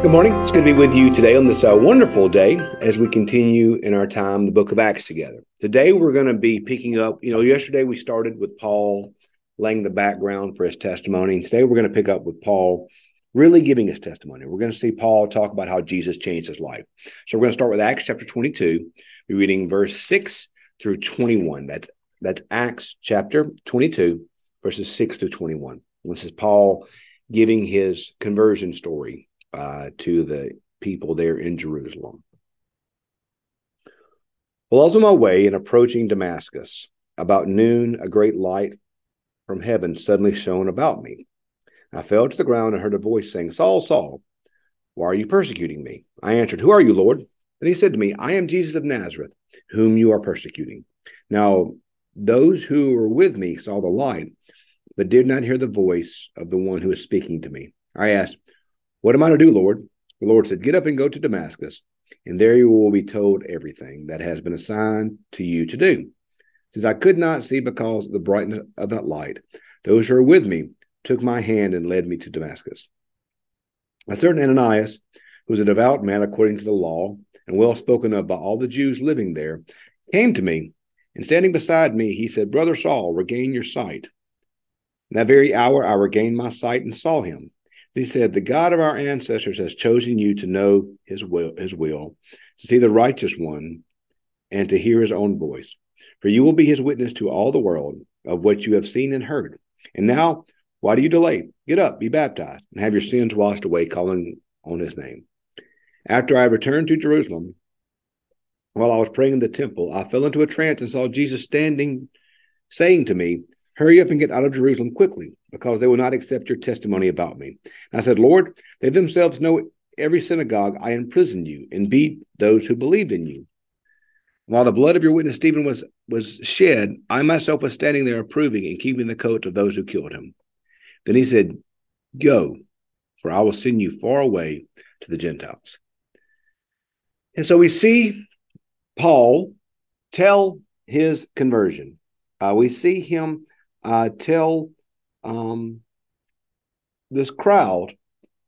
Good morning. It's good to be with you today on this uh, wonderful day as we continue in our time, the book of Acts together. Today, we're going to be picking up, you know, yesterday we started with Paul laying the background for his testimony. And today, we're going to pick up with Paul really giving his testimony. We're going to see Paul talk about how Jesus changed his life. So, we're going to start with Acts chapter 22, We're reading verse 6 through 21. That's, that's Acts chapter 22, verses 6 through 21. This is Paul giving his conversion story uh, to the people there in Jerusalem. While I was on my way and approaching Damascus, about noon, a great light from heaven suddenly shone about me. I fell to the ground and heard a voice saying, Saul, Saul, why are you persecuting me? I answered, Who are you, Lord? And he said to me, I am Jesus of Nazareth, whom you are persecuting. Now, those who were with me saw the light, but did not hear the voice of the one who was speaking to me. I asked, what am I to do, Lord? The Lord said, Get up and go to Damascus, and there you will be told everything that has been assigned to you to do. Since I could not see because of the brightness of that light, those who were with me took my hand and led me to Damascus. A certain Ananias, who was a devout man according to the law, and well spoken of by all the Jews living there, came to me, and standing beside me, he said, Brother Saul, regain your sight. In that very hour I regained my sight and saw him. He said, The God of our ancestors has chosen you to know his will, his will, to see the righteous one, and to hear his own voice. For you will be his witness to all the world of what you have seen and heard. And now, why do you delay? Get up, be baptized, and have your sins washed away, calling on his name. After I returned to Jerusalem, while I was praying in the temple, I fell into a trance and saw Jesus standing, saying to me, Hurry up and get out of Jerusalem quickly, because they will not accept your testimony about me. And I said, Lord, they themselves know every synagogue I imprisoned you and beat those who believed in you. While the blood of your witness Stephen was, was shed, I myself was standing there approving and keeping the coat of those who killed him. Then he said, Go, for I will send you far away to the Gentiles. And so we see Paul tell his conversion. Uh, we see him uh, tell um, this crowd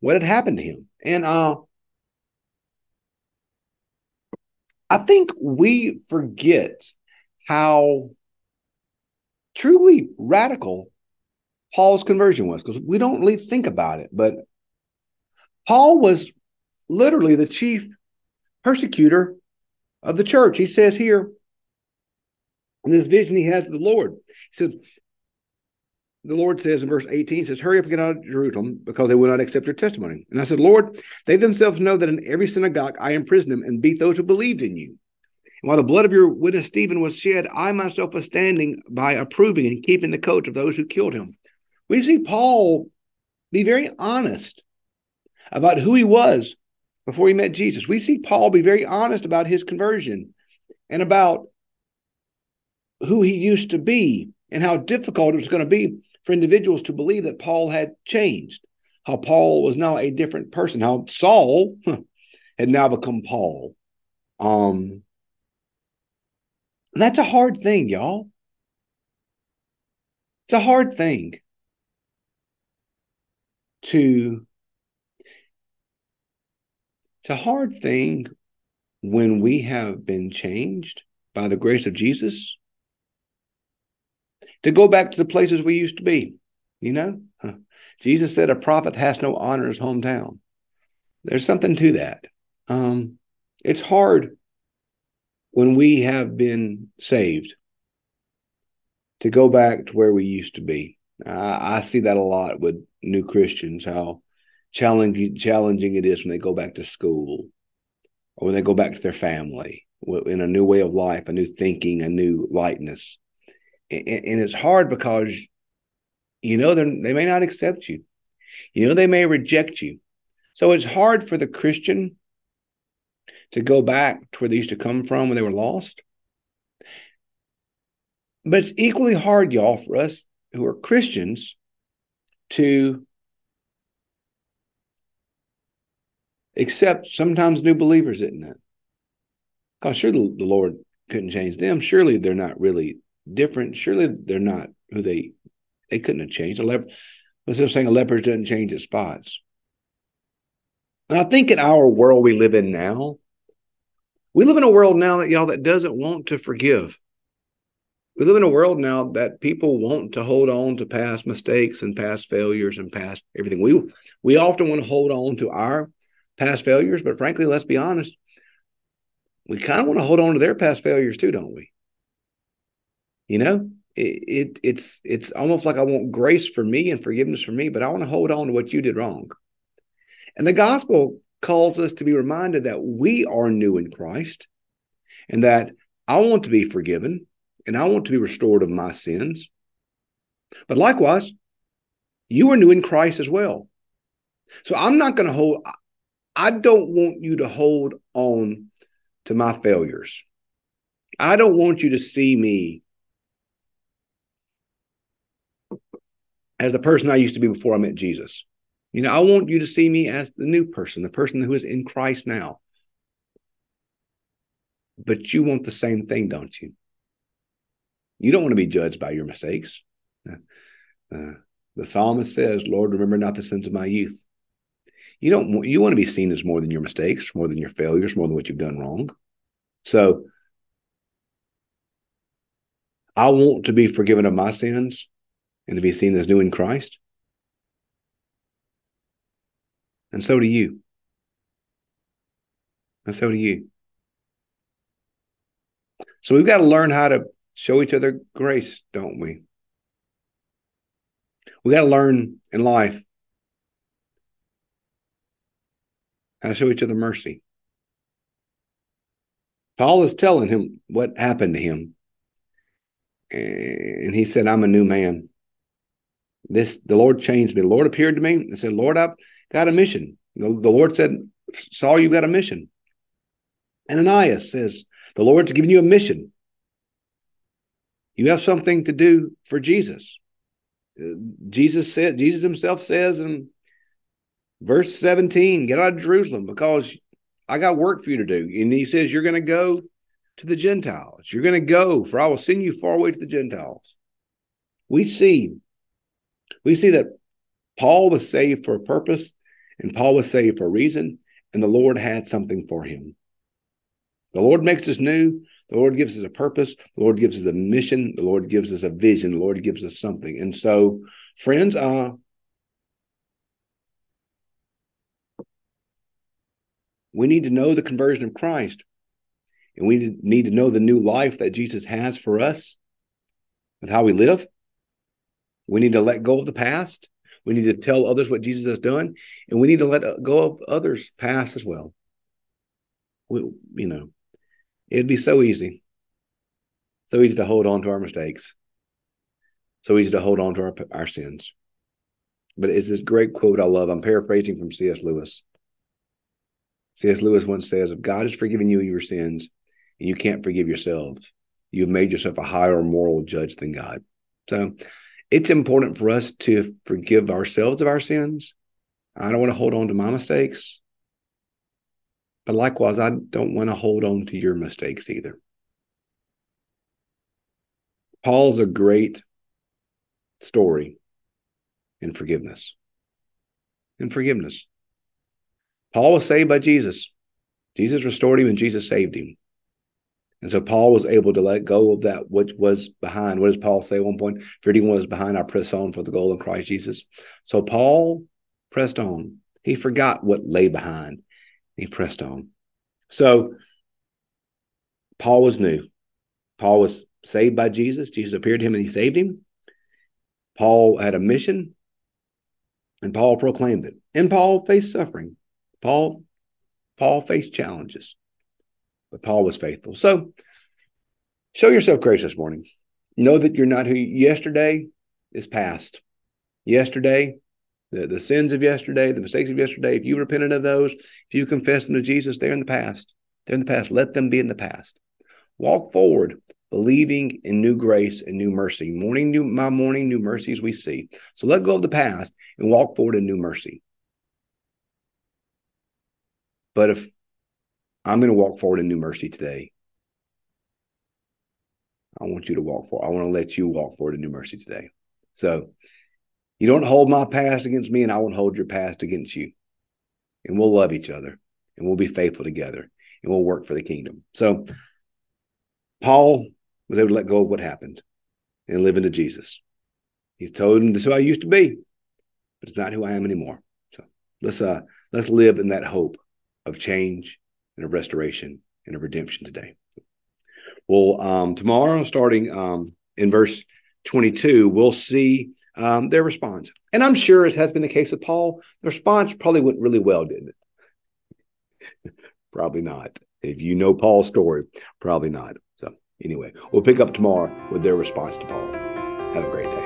what had happened to him. And uh, I think we forget how truly radical Paul's conversion was because we don't really think about it. But Paul was literally the chief persecutor of the church. He says here in this vision he has of the Lord, he said, the Lord says in verse 18, says, Hurry up and get out of Jerusalem because they will not accept your testimony. And I said, Lord, they themselves know that in every synagogue I imprisoned them and beat those who believed in you. And while the blood of your witness Stephen was shed, I myself was standing by approving and keeping the coat of those who killed him. We see Paul be very honest about who he was before he met Jesus. We see Paul be very honest about his conversion and about who he used to be and how difficult it was going to be for individuals to believe that Paul had changed, how Paul was now a different person, how Saul had now become Paul. Um, that's a hard thing, y'all. It's a hard thing to it's a hard thing when we have been changed by the grace of Jesus to go back to the places we used to be. You know, Jesus said a prophet has no honor in his hometown. There's something to that. Um, it's hard when we have been saved to go back to where we used to be. I see that a lot with new Christians, how challenging challenging it is when they go back to school or when they go back to their family in a new way of life, a new thinking, a new lightness and, it's hard because you know they may not accept you. You know they may reject you. So it's hard for the christian to go back to where they used to come from when they were lost. But it's equally hard y'all for us who are christians to accept sometimes new believers isn't it? Because sure the lord couldn't change them. Surely they're not really different. Surely they're not who they they couldn't have changed. A leper, was still saying a leopard doesn't change its spots. And I think in our world we live in now, we live in a world now that y'all that doesn't want to forgive. We live in a world now that people want to hold on to past mistakes and past failures and past everything. We we often want to hold on to our past failures, but frankly, let's be honest, we kind of want to hold on to their past failures too, don't we? You know, it, it it's it's almost like I want grace for me and forgiveness for me, but I want to hold on to what you did wrong. And the gospel calls us to be reminded that we are new in Christ and that I want to be forgiven and I want to be restored of my sins. But likewise, you are new in Christ as well. So I'm not going to hold, I don't want you to hold on to my failures. I don't want you to see me as the person I used to be before I met Jesus. You know, I want you to see me as the new person, the person who is in Christ now. But you want the same thing, don't you? You don't want to be judged by your mistakes. Uh, uh, the psalmist says, Lord, remember not the sins of my youth. You don't you want to be seen as more than your mistakes, more than your failures, more than what you've done wrong. So I want to be forgiven of my sins and to be seen as new in Christ. And so do you. And so do you. So we've got to learn how to show each other grace, don't we? We've got to learn in life how to show each other mercy. Paul is telling him what happened to him. And he said, I'm a new man. This the Lord changed me. The Lord appeared to me and said, Lord, I've got a mission. The, the Lord said, Saul, you got a mission. Ananias says, The Lord's given you a mission. You have something to do for Jesus. Uh, Jesus said, Jesus himself says in verse 17, get out of Jerusalem because I got work for you to do. And he says, You're going to go to the Gentiles. You're going to go, for I will send you far away to the Gentiles. We see, we see that Paul was saved for a purpose, and Paul was saved for a reason, and the Lord had something for him. The Lord makes us new. The Lord gives us a purpose. The Lord gives us a mission. The Lord gives us a vision. The Lord gives us something. And so, friends, uh, we need to know the conversion of Christ. And we need to know the new life that Jesus has for us and how we live. We need to let go of the past. We need to tell others what Jesus has done. And we need to let go of others' past as well. We, you know, It'd be so easy. So easy to hold on to our mistakes. So easy to hold on to our, our sins. But it's this great quote I love. I'm paraphrasing from C.S. Lewis. C.S. Lewis once says, If God has forgiven you your sins and you can't forgive yourself, you've made yourself a higher moral judge than God. So it's important for us to forgive ourselves of our sins. I don't want to hold on to my mistakes. But likewise, I don't want to hold on to your mistakes either. Paul's a great story in forgiveness. In forgiveness. Paul was saved by Jesus. Jesus restored him and Jesus saved him. And so Paul was able to let go of that which was behind. What does Paul say at one point? If anyone was behind, I press on for the goal in Christ Jesus. So Paul pressed on. He forgot what lay behind. He pressed on. So Paul was new. Paul was saved by Jesus. Jesus appeared to him and he saved him. Paul had a mission and Paul proclaimed it. And Paul faced suffering. Paul Paul faced challenges. But Paul was faithful. So show yourself grace this morning. Know that you're not who yesterday is past. Yesterday the, the sins of yesterday, the mistakes of yesterday, if you repented of those, if you confess them to Jesus, they're in the past. They're in the past. Let them be in the past. Walk forward, believing in new grace and new mercy. Morning, new my morning, new mercies we see. So let go of the past and walk forward in new mercy. But if I'm going to walk forward in new mercy today, I want you to walk forward. I want to let you walk forward in new mercy today. So you don't hold my past against me, and I won't hold your past against you. and we'll love each other and we'll be faithful together and we'll work for the kingdom. So Paul was able to let go of what happened and live into Jesus. He's told him this is who I used to be, but it's not who I am anymore. So let's uh let's live in that hope of change and of restoration and of redemption today. Well, um, tomorrow, starting um, in verse 22, we'll see um, their response. And I'm sure, as has been the case with Paul, the response probably went really well, didn't it? probably not. If you know Paul's story, probably not. So, anyway, we'll pick up tomorrow with their response to Paul. Have a great day.